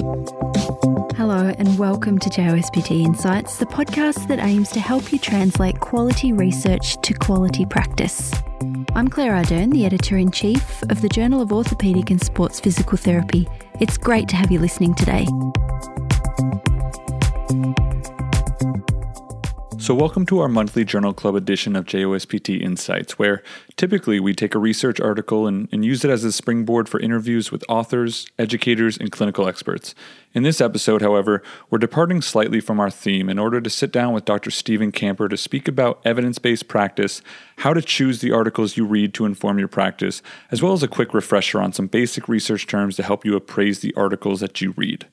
Hello, and welcome to JOSPT Insights, the podcast that aims to help you translate quality research to quality practice. I'm Claire Ardern, the editor in chief of the Journal of Orthopaedic and Sports Physical Therapy. It's great to have you listening today. So, welcome to our monthly Journal Club edition of JOSPT Insights, where typically we take a research article and, and, use it as a springboard for interviews with authors, educators, and clinical experts. In this episode, however, we're departing slightly from our theme in order to sit down with Dr. Steven Kamper to speak about evidence based practice, how to choose the articles you read to inform your practice, as well as a quick refresher on some basic research terms to help you appraise the articles that you read.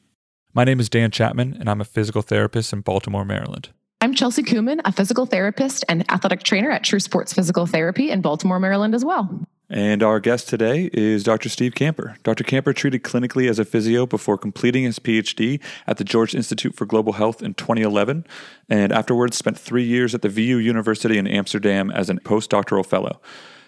My name is Dan Chapman, and I'm a physical therapist in Baltimore, Maryland. I'm Chelsea Kuhlman, a physical therapist and athletic trainer at True Sports Physical Therapy in Baltimore, Maryland as well. And our guest today is Dr. Steve Kamper. Dr. Kamper treated clinically as a physio before completing his PhD at the George Institute for Global Health in 2011, and afterwards spent three years at the VU University in Amsterdam as a postdoctoral fellow.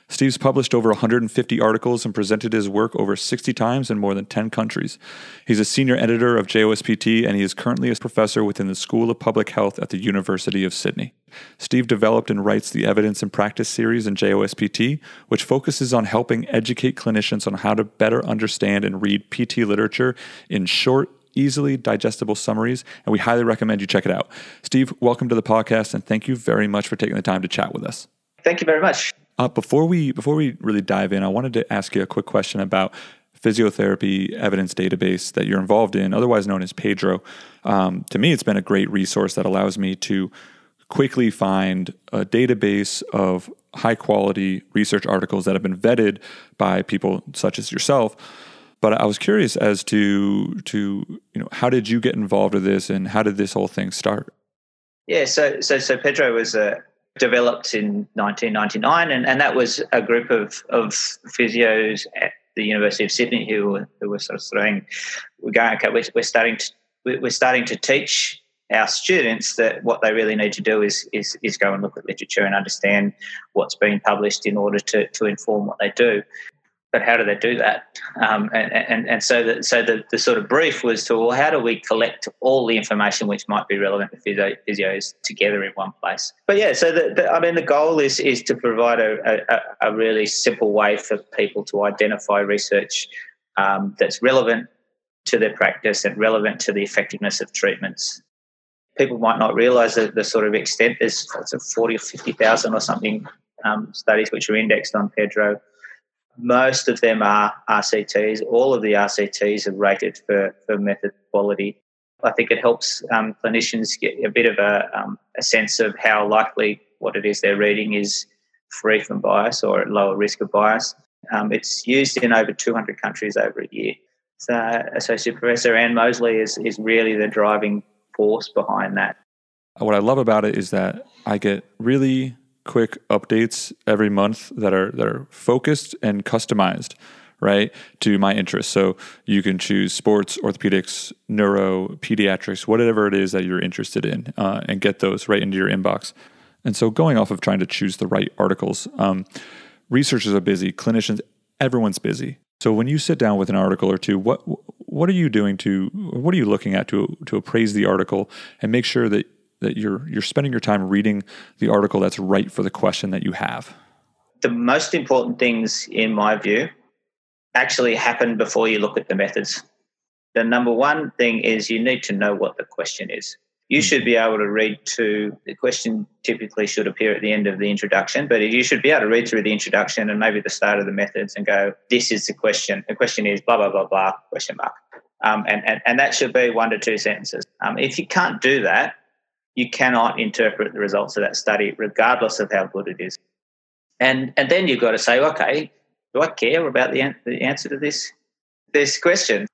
Steve's published over 150 articles and presented his work over 60 times in more than 10 countries. He's a senior editor of JOSPT and he is currently a professor within the School of Public Health at the University of Sydney. Steve developed and writes the Evidence and Practice series in JOSPT, which focuses on helping educate clinicians on how to better understand and read PT literature in short, easily digestible summaries, and we highly recommend you check it out. Steve, welcome to the podcast, and thank you very much for taking the time to chat with us. Thank you very much. Uh, before we before we really dive in, I wanted to ask you a quick question about physiotherapy evidence database that you're involved in, otherwise known as PEDro. Um, to me, it's been a great resource that allows me to quickly find a database of high quality research articles that have been vetted by people such as yourself. But I was curious as to to you know how did you get involved with this and how did this whole thing start? Yeah, so so so PEDro was a developed in 1999, and, and that was a group of, of physios at the University of Sydney who were, who were sort of saying, "We're going, okay, we're, we're starting to we're starting to teach our students that what they really need to do is is is go and look at literature and understand what's being published in order to to inform what they do but how do they do that? Um, and, and, and so the, so the, the sort of brief was to, well, how do we collect all the information which might be relevant to physio, physios together in one place? But yeah, so the, the, I mean, the goal is, is to provide a, a, a really simple way for people to identify research um, that's relevant to their practice and relevant to the effectiveness of treatments. People might not realise the, the sort of extent. There's 40 or 50,000 or something um, studies which are indexed on PEDro most of them are RCTs. All of the RCTs are rated for, for method quality. I think it helps um, clinicians get a bit of a, um, a sense of how likely what it is they're reading is free from bias or at lower risk of bias. Um, it's used in over 200 countries over a year. So, Associate Professor Anne Moseley is, is really the driving force behind that. What I love about it is that I get really quick updates every month that are that are focused and customized right to my interests. So you can choose sports orthopedics neuro pediatrics whatever it is that you're interested in uh, and get those right into your inbox. And so going off of trying to choose the right articles um, researchers are busy clinicians everyone's busy. So when you sit down with an article or two what what are you doing to what are you looking at to to appraise the article and make sure that that you're you're spending your time reading the article that's right for the question that you have. The most important things, in my view, actually happen before you look at the methods. The number one thing is you need to know what the question is. You should be able to read to the question typically should appear at the end of the introduction, but you should be able to read through the introduction and maybe the start of the methods and go, this is the question. The question is blah, blah, blah, blah, question mark. Um, and, and, and that should be one to two sentences. Um, if you can't do that, you cannot interpret the results of that study, regardless of how good it is. And and then you've got to say, okay, do I care about the, the answer to this this question?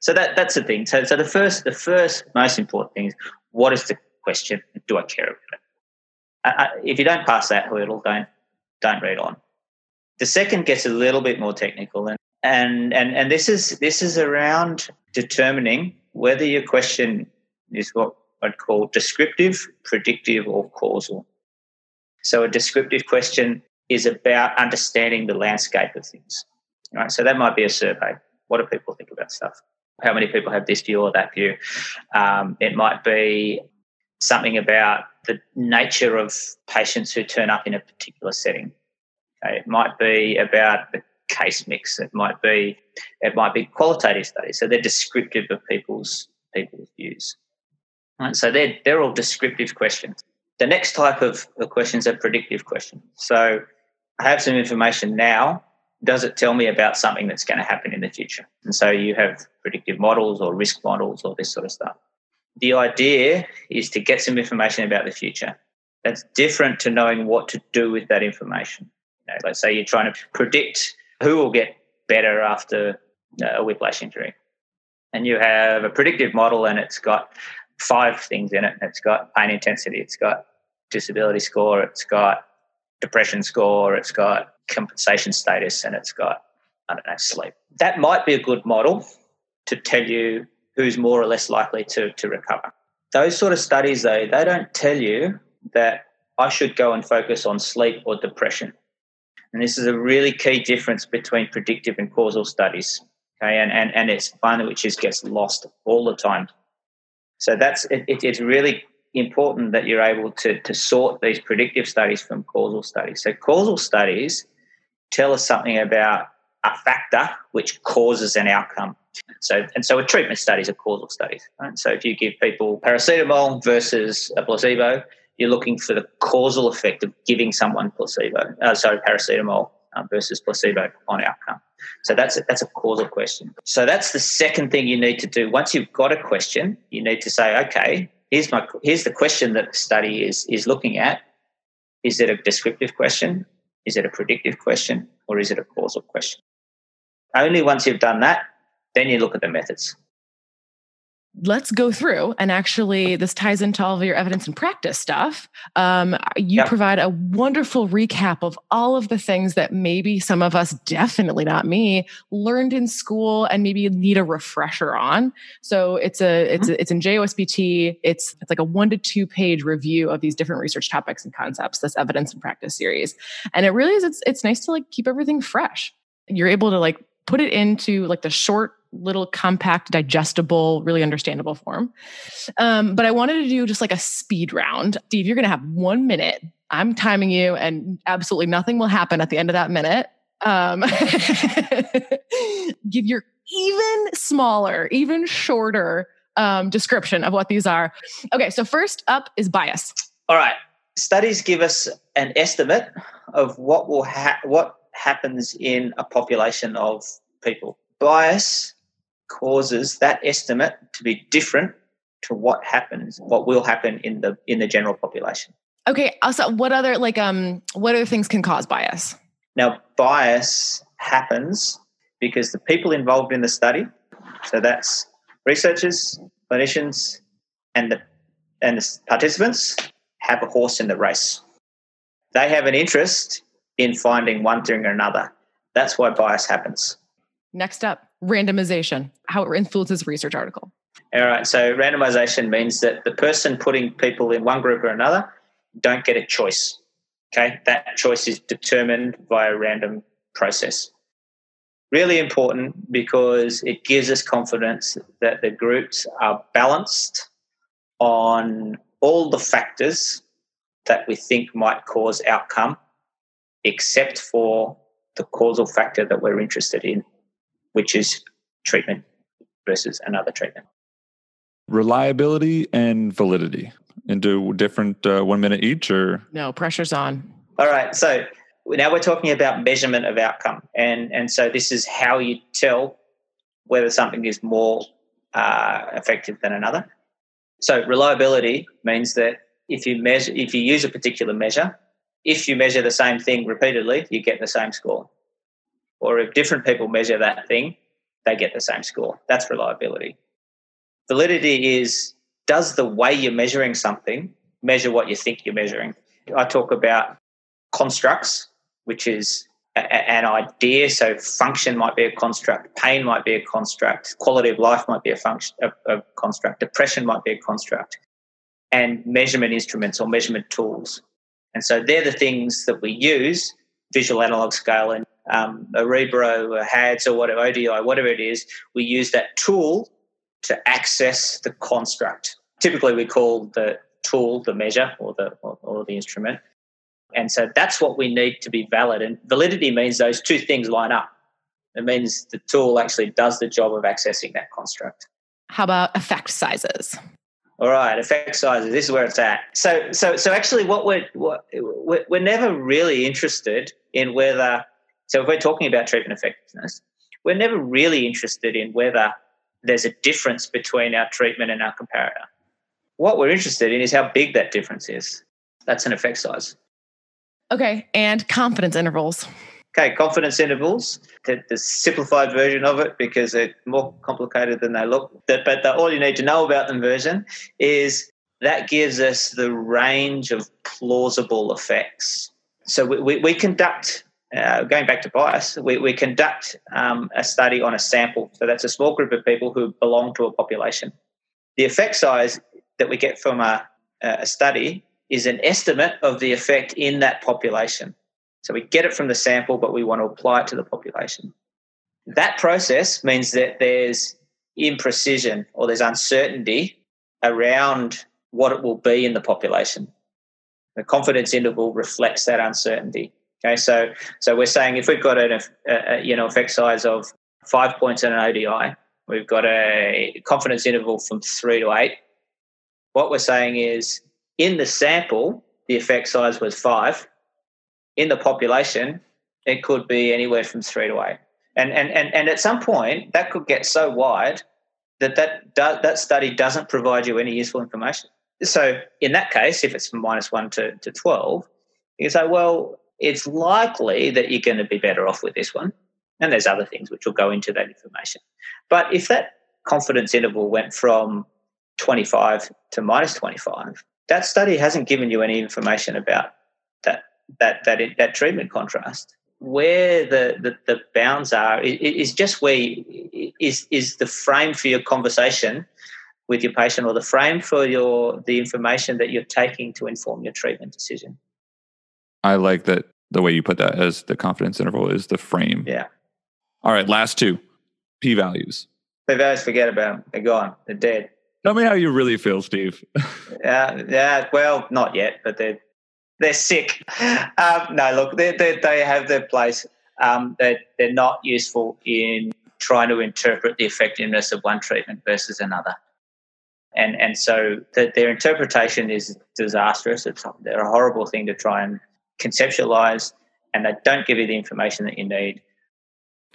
So that that's the thing. So so the first the first most important thing is what is the question? Do I care about it? Uh, if you don't pass that hurdle, don't don't read on. The second gets a little bit more technical, and and and and this is this is around determining whether your question is what I'd call descriptive, predictive, or causal. So a descriptive question is about understanding the landscape of things. Right? So that might be a survey. What do people think about stuff? how many people have this view or that view. Um, it might be something about the nature of patients who turn up in a particular setting. Okay? It might be about the case mix. It might be it might be qualitative studies. So they're descriptive of people's people's views. Right? So they're they're all descriptive questions. The next type of, questions are predictive questions. So I have some information now. Does it tell me about something that's going to happen in the future? And so you have predictive models or risk models or this sort of stuff. The idea is to get some information about the future. That's different to knowing what to do with that information. You know, let's say you're trying to predict who will get better after uh, a whiplash injury. And you have a predictive model and it's got five things in it. It's got pain intensity, it's got disability score, it's got depression score, it's got compensation status, and it's got, I don't know, sleep. That might be a good model to tell you who's more or less likely to, to recover. Those sort of studies, though, they don't tell you that I should go and focus on sleep or depression. And this is a really key difference between predictive and causal studies. Okay, and, and, and it's one which is gets lost all the time. So that's it, it, it's really important that you're able to, to sort these predictive studies from causal studies. So causal studies tell us something about a factor which causes an outcome. So and so a treatment studies are causal studies. Right? So if you give people paracetamol versus a placebo, you're looking for the causal effect of giving someone placebo, uh, sorry, paracetamol uh, versus placebo on outcome. So that's a, that's a causal question. So that's the second thing you need to do. Once you've got a question, you need to say, okay, here's my here's the question that the study is is looking at. Is it a descriptive question? Is it a predictive question? Or is it a causal question? Only once you've done that, then you look at the methods let's go through and actually this ties into all of your evidence and practice stuff. Um, you yep. provide a wonderful recap of all of the things that maybe some of us definitely not me learned in school and maybe need a refresher on. So it's a it's mm-hmm. a, it's in jospt it's it's like a one to two page review of these different research topics and concepts this evidence and practice series. And it really is it's it's nice to like keep everything fresh. You're able to like put it into like the short little compact, digestible, really understandable form. Um, but I wanted to do just like a speed round. Steve, you're to have one minute. I'm timing you, and absolutely nothing will happen at the end of that minute. Um, give your even smaller, even shorter um, description of what these are. Okay, so first up is bias. All right, studies give us an estimate of what will ha- what happens in a population of people. Bias causes that estimate to be different to what happens, what will happen in the in the general population. Okay. Also, what other like um what other things can cause bias? Now, bias happens because the people involved in the study, so that's researchers, clinicians, and the and the participants have a horse in the race. They have an interest in finding one thing or another. That's why bias happens. Next up, randomization, how it influences research article. All right. So randomization means that the person putting people in one group or another don't get a choice. Okay. That choice is determined by a random process. Really important because it gives us confidence that the groups are balanced on all the factors that we think might cause outcome, except for the causal factor that we're interested in which is treatment versus another treatment. Reliability and validity into different uh, one minute each, or no pressure's on. All right, so now we're talking about measurement of outcome, and and so this is how you tell whether something is more uh, effective than another. So reliability means that if you measure, if you use a particular measure, if you measure the same thing repeatedly, you get the same score or if different people measure that thing, they get the same score. That's reliability. Validity is does the way you're measuring something measure what you think you're measuring? I talk about constructs, which is a, an idea. So function might be a construct, pain might be a construct, quality of life might be a function, a, a construct, depression might be a construct, and measurement instruments or measurement tools. And so they're the things that we use visual analog scale and um, Örebro, a HADS, or whatever, ODI, whatever it is, we use that tool to access the construct. Typically, we call the tool the measure or the or, or the instrument, and so that's what we need to be valid. And validity means those two things line up. It means the tool actually does the job of accessing that construct. How about effect sizes? All right, effect sizes. This is where it's at. So, so, so actually, what we're what, we're never really interested in whether. So, if we're talking about treatment effectiveness, we're never really interested in whether there's a difference between our treatment and our comparator. What we're interested in is how big that difference is. That's an effect size. Okay, and confidence intervals. Okay, confidence intervals, the, the, simplified version of it because they're more complicated than they look. But the, all you need to know about them version is that gives us the range of plausible effects. So we, we, we conduct, uh, going back to bias, we, we conduct um, a study on a sample. So that's a small group of people who belong to a population. The effect size that we get from a, a study is an estimate of the effect in that population. So we get it from the sample, but we want to apply it to the population. That process means that there's imprecision or there's uncertainty around what it will be in the population. The confidence interval reflects that uncertainty. Okay, so so we're saying if we've got an a, you know effect size of five points in an ODI, we've got a confidence interval from three to eight. What we're saying is in the sample, the effect size was five in the population, it could be anywhere from three to eight. And, and, and, and at some point, that could get so wide that that, that study doesn't provide you any useful information. So, in that case, if it's from minus one to, to 12, you say, well, it's likely that you're going to be better off with this one. And there's other things which will go into that information. But if that confidence interval went from 25 to minus 25, that study hasn't given you any information about that that that treatment contrast. Where the, the, the bounds are is just where you, is is the frame for your conversation with your patient or the frame for your the information that you're taking to inform your treatment decision. I like that the way you put that as the confidence interval is the frame. Yeah. All right, last two. P values. P values, forget about them. They're gone. They're dead. Tell me how you really feel, Steve. yeah, yeah. Well, not yet, but they're they're sick. Um, no, look, they they have their place. Um, they they're not useful in trying to interpret the effectiveness of one treatment versus another. And and so the, their interpretation is disastrous. It's they're a horrible thing to try and conceptualize, and they don't give you the information that you need.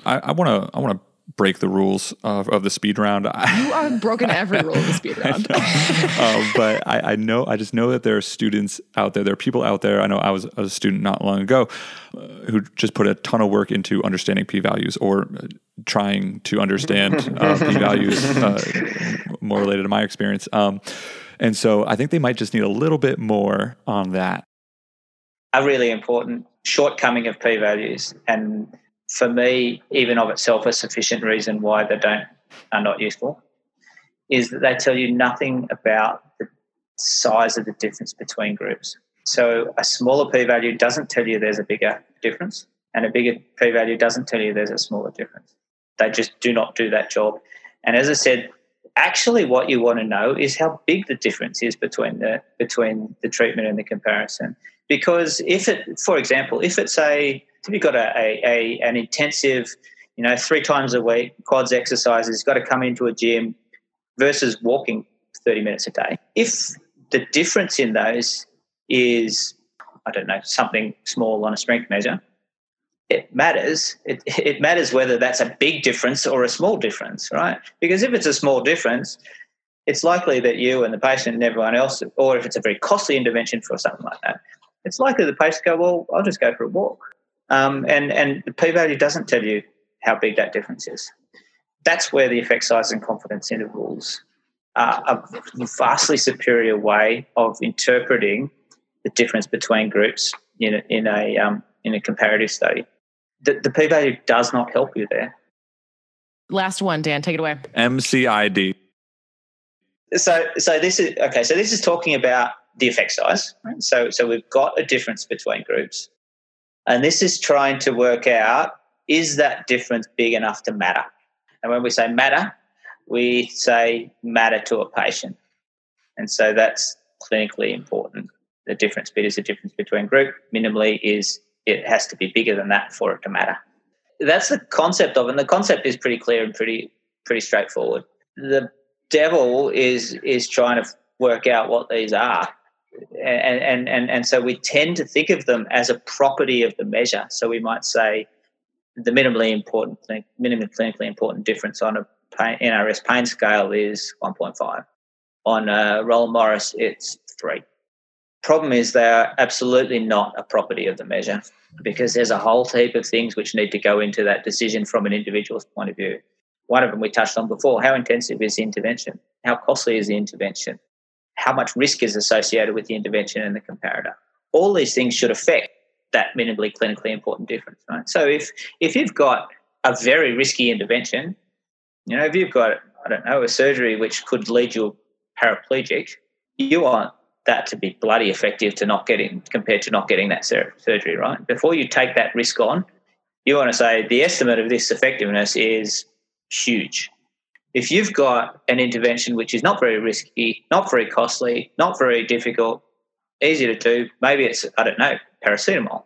I want to I want to break the rules of, of the speed round. You are broken every rule of the speed round. uh, but I, I, know, I just know that there are students out there, there are people out there. I know I was a student not long ago uh, who just put a ton of work into understanding p values or uh, trying to understand uh, p values uh, more related to my experience. Um, and so I think they might just need a little bit more on that. A really important shortcoming of p values and for me, even of itself, a sufficient reason why they don't are not useful is that they tell you nothing about the size of the difference between groups. So a smaller p-value doesn't tell you there's a bigger difference, and a bigger p-value doesn't tell you there's a smaller difference. They just do not do that job. And as I said, actually, what you want to know is how big the difference is between the between the treatment and the comparison. Because if it, for example, if it's a you've got a, a, a, an intensive, you know, three times a week quads exercises, got to come into a gym versus walking 30 minutes a day. If the difference in those is, I don't know, something small on a strength measure, it matters. It, it matters whether that's a big difference or a small difference, right? Because if it's a small difference, it's likely that you and the patient and everyone else, or if it's a very costly intervention for something like that, it's likely the patient go, well, I'll just go for a walk. Um, and, and the p value doesn't tell you how big that difference is. That's where the effect size and confidence intervals are a vastly superior way of interpreting the difference between groups in a, in a, um, in a comparative study. The, the p value does not help you there. Last one, Dan, take it away. MCID. So, so this is okay. So this is talking about the effect size. Right? So, so we've got a difference between groups. And this is trying to work out is that difference big enough to matter? And when we say matter, we say matter to a patient. And so that's clinically important. The difference bit is the difference between group. Minimally is it has to be bigger than that for it to matter. That's the concept of. And the concept is pretty clear and pretty pretty straightforward. The devil is is trying to work out what these are. And, and, and, and so we tend to think of them as a property of the measure. So we might say the minimally important, minimally clinically important difference on a pain, NRS pain scale is 1.5. On a Roland Morris, it's three. Problem is, they are absolutely not a property of the measure because there's a whole heap of things which need to go into that decision from an individual's point of view. One of them we touched on before how intensive is the intervention? How costly is the intervention? How much risk is associated with the intervention and the comparator? All these things should affect that minimally clinically important difference, right? So if if you've got a very risky intervention, you know, if you've got I don't know a surgery which could lead you paraplegic, you want that to be bloody effective to not getting compared to not getting that surgery, right? Before you take that risk on, you want to say the estimate of this effectiveness is huge. If you've got an intervention which is not very risky, not very costly, not very difficult, easy to do, maybe it's, I don't know, paracetamol.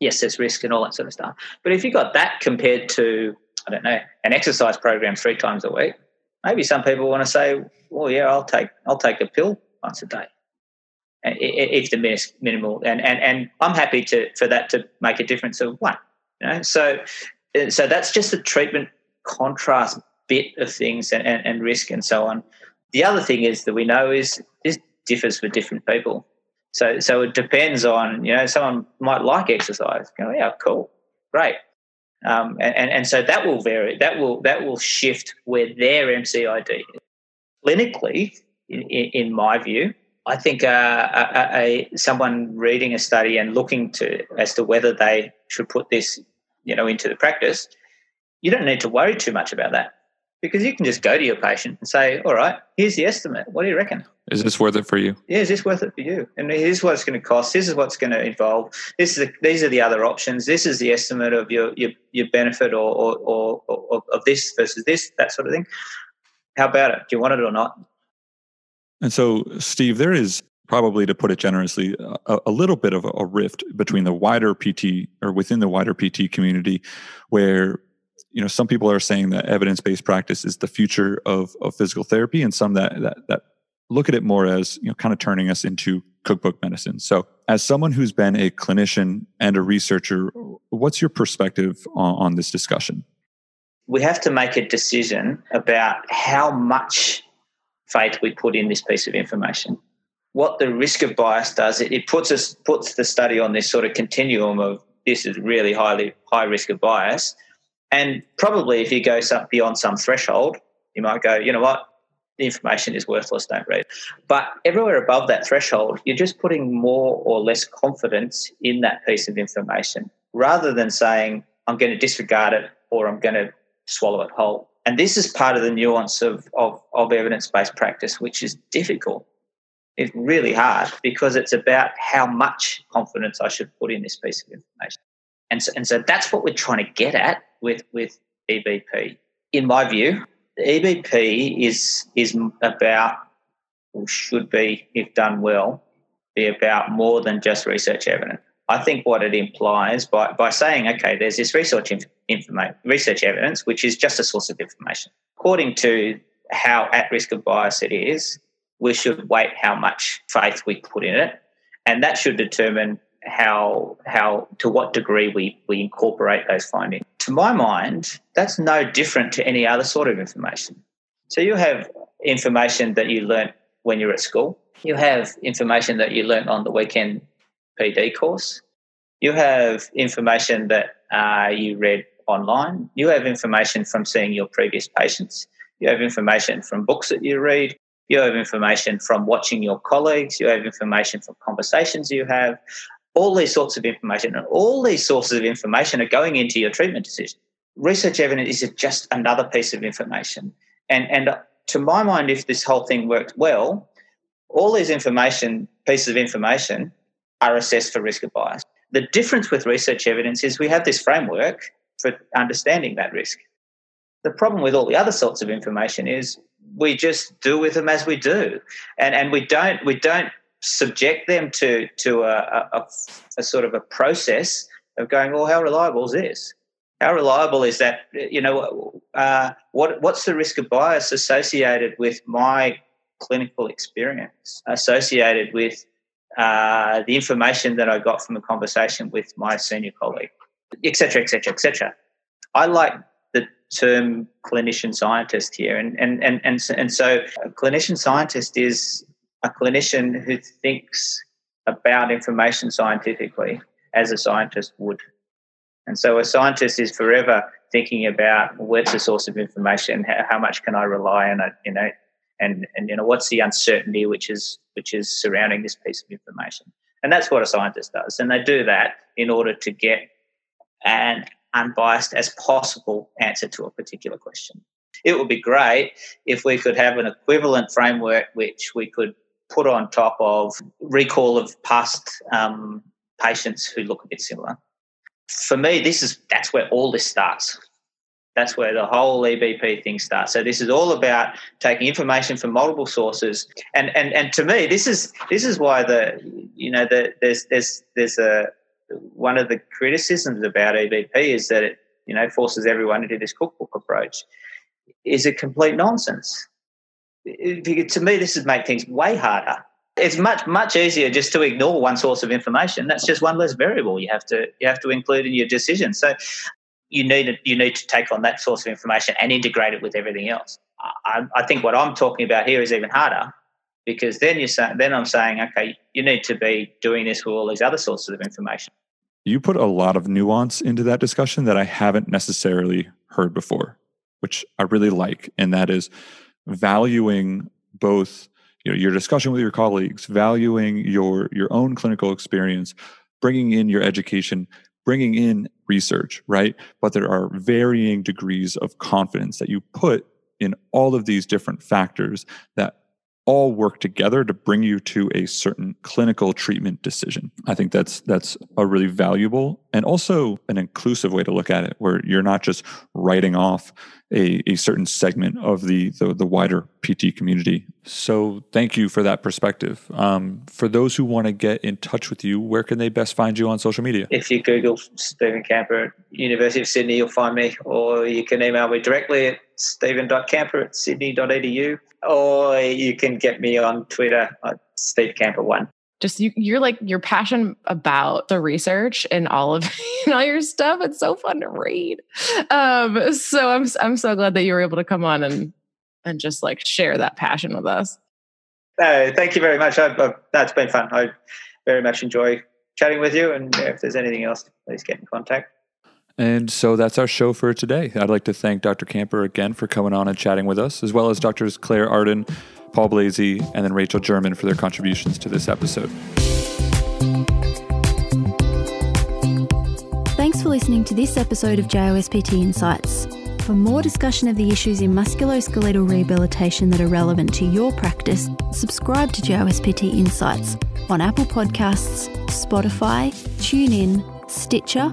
Yes, there's risk and all that sort of stuff. But if you've got that compared to, I don't know, an exercise program three times a week, maybe some people want to say, well, yeah, I'll take, I'll take a pill once a day if the minimal and, and and I'm happy to for that to make a difference of one you know so uh, so that's just the treatment contrast bit of things and, and, and risk and so on. The other thing is that we know is this differs for different people. So so it depends on, you know, someone might like exercise. Go, yeah, cool, great. Um, and, and, and so that will vary. That will that will shift where their MCID is. Clinically, in, in my view, I think uh, a, a, someone reading a study and looking to as to whether they should put this, you know, into the practice you don't need to worry too much about that because you can just go to your patient and say, all right, here's the estimate. What do you reckon? Is this worth it for you? Yeah, is this worth it for you? And here's what it's going to cost. This is what's going to involve. This is the, these are the other options. This is the estimate of your your, your benefit or, or, or, or of this versus this, that sort of thing. How about it? Do you want it or not? And so, Steve, there is probably, to put it generously, a, a, little bit of a rift between the wider PT or within the wider PT community, where you know some people are saying that evidence-based practice is the future of, of physical therapy and some that, that that look at it more as you know kind of turning us into cookbook medicine. So as someone who's been a clinician and a researcher what's your perspective on, on this discussion? We have to make a decision about how much faith we put in this piece of information. What the risk of bias does it, it puts us puts the study on this sort of continuum of this is really highly high risk of bias and probably if you go some, beyond some threshold, you might go, you know what, the information is worthless, don't read. But everywhere above that threshold, you're just putting more or less confidence in that piece of information rather than saying, I'm going to disregard it or I'm going to swallow it whole. And this is part of the nuance of, of, of evidence based practice, which is difficult. It's really hard because it's about how much confidence I should put in this piece of information. And so, and so that's what we're trying to get at with, with EBP. In my view, EBP is, is about, or should be, if done well, be about more than just research evidence. I think what it implies by, by saying, okay, there's this research inf- information, research evidence, which is just a source of information. According to how at risk of bias it is, we should weight how much faith we put in it, and that should determine how how to what degree we we incorporate those findings. To my mind, that's no different to any other sort of information. So you have information that you learnt when you're at school. You have information that you learnt on the weekend PD course. You have information that uh, you read online. You have information from seeing your previous patients. You have information from books that you read. You have information from watching your colleagues. You have information from conversations you have all these sorts of information and all these sources of information are going into your treatment decision. Research evidence is just another piece of information. And, and to my mind, if this whole thing worked well, all these information, pieces of information, are assessed for risk of bias. The difference with research evidence is we have this framework for understanding that risk. The problem with all the other sorts of information is we just do with them as we do, and and we don't we don't subject them to to a, a, a sort of a process of going, well, how reliable is this? How reliable is that? You know, uh, what what's the risk of bias associated with my clinical experience, associated with uh, the information that I got from a conversation with my senior colleague, etc., etc., etc. I like the term clinician scientist here, and and and and and so clinician scientist is a clinician who thinks about information scientifically as a scientist would. And so a scientist is forever thinking about where's the source of information, how, much can I rely on it, you know, and and you know what's the uncertainty which is which is surrounding this piece of information. And that's what a scientist does. And they do that in order to get an unbiased as possible answer to a particular question. It would be great if we could have an equivalent framework which we could put on top of recall of past um, patients who look a bit similar. For me, this is that's where all this starts. That's where the whole EBP thing starts. So this is all about taking information from multiple sources, and and and to me, this is this is why the you know the, there's there's there's a one of the criticisms about EBP is that it you know forces everyone into this cookbook approach is a complete nonsense to me, this would make things way harder. It's much much easier just to ignore one source of information. That's just one less variable you have to you have to include in your decision. So you need you need to take on that source of information and integrate it with everything else. I, I think what I'm talking about here is even harder because then you're saying then I'm saying okay, you need to be doing this with all these other sources of information. You put a lot of nuance into that discussion that I haven't necessarily heard before, which I really like, and that is valuing both you know your discussion with your colleagues valuing your your own clinical experience bringing in your education bringing in research right? But there are varying degrees of confidence that you put in all of these different factors that all work together to bring you to a certain clinical treatment decision. I think that's that's a really valuable and also an inclusive way to look at it, where you're not just writing off a, a certain segment of the, the, the wider PT community. So thank you for that perspective. Um, for those who want to get in touch with you, where can they best find you on social media? If you Google Steven Kamper, University of Sydney, you'll find me, or you can email me directly at steven.kamper at sydney.edu, or you can get me on Twitter at stevecamper1 just you, you're like your passion about the research and all of and all your stuff. It's so fun to read. Um, so I'm I'm so glad that you were able to come on and and just like share that passion with us. Uh, thank you very much. I've, I've, that's been fun. I very much enjoy chatting with you. And if there's anything else, please get in contact. And so that's our show for today. I'd like to thank Dr. Kamper again for coming on and chatting with us, as well as Drs. Claire Ardern Paul Blazey, and then Rachel German for their contributions to this episode. Thanks for listening to this episode of JOSPT Insights. For more discussion of the issues in musculoskeletal rehabilitation that are relevant to your practice, subscribe to JOSPT Insights on Apple Podcasts, Spotify, TuneIn, Stitcher,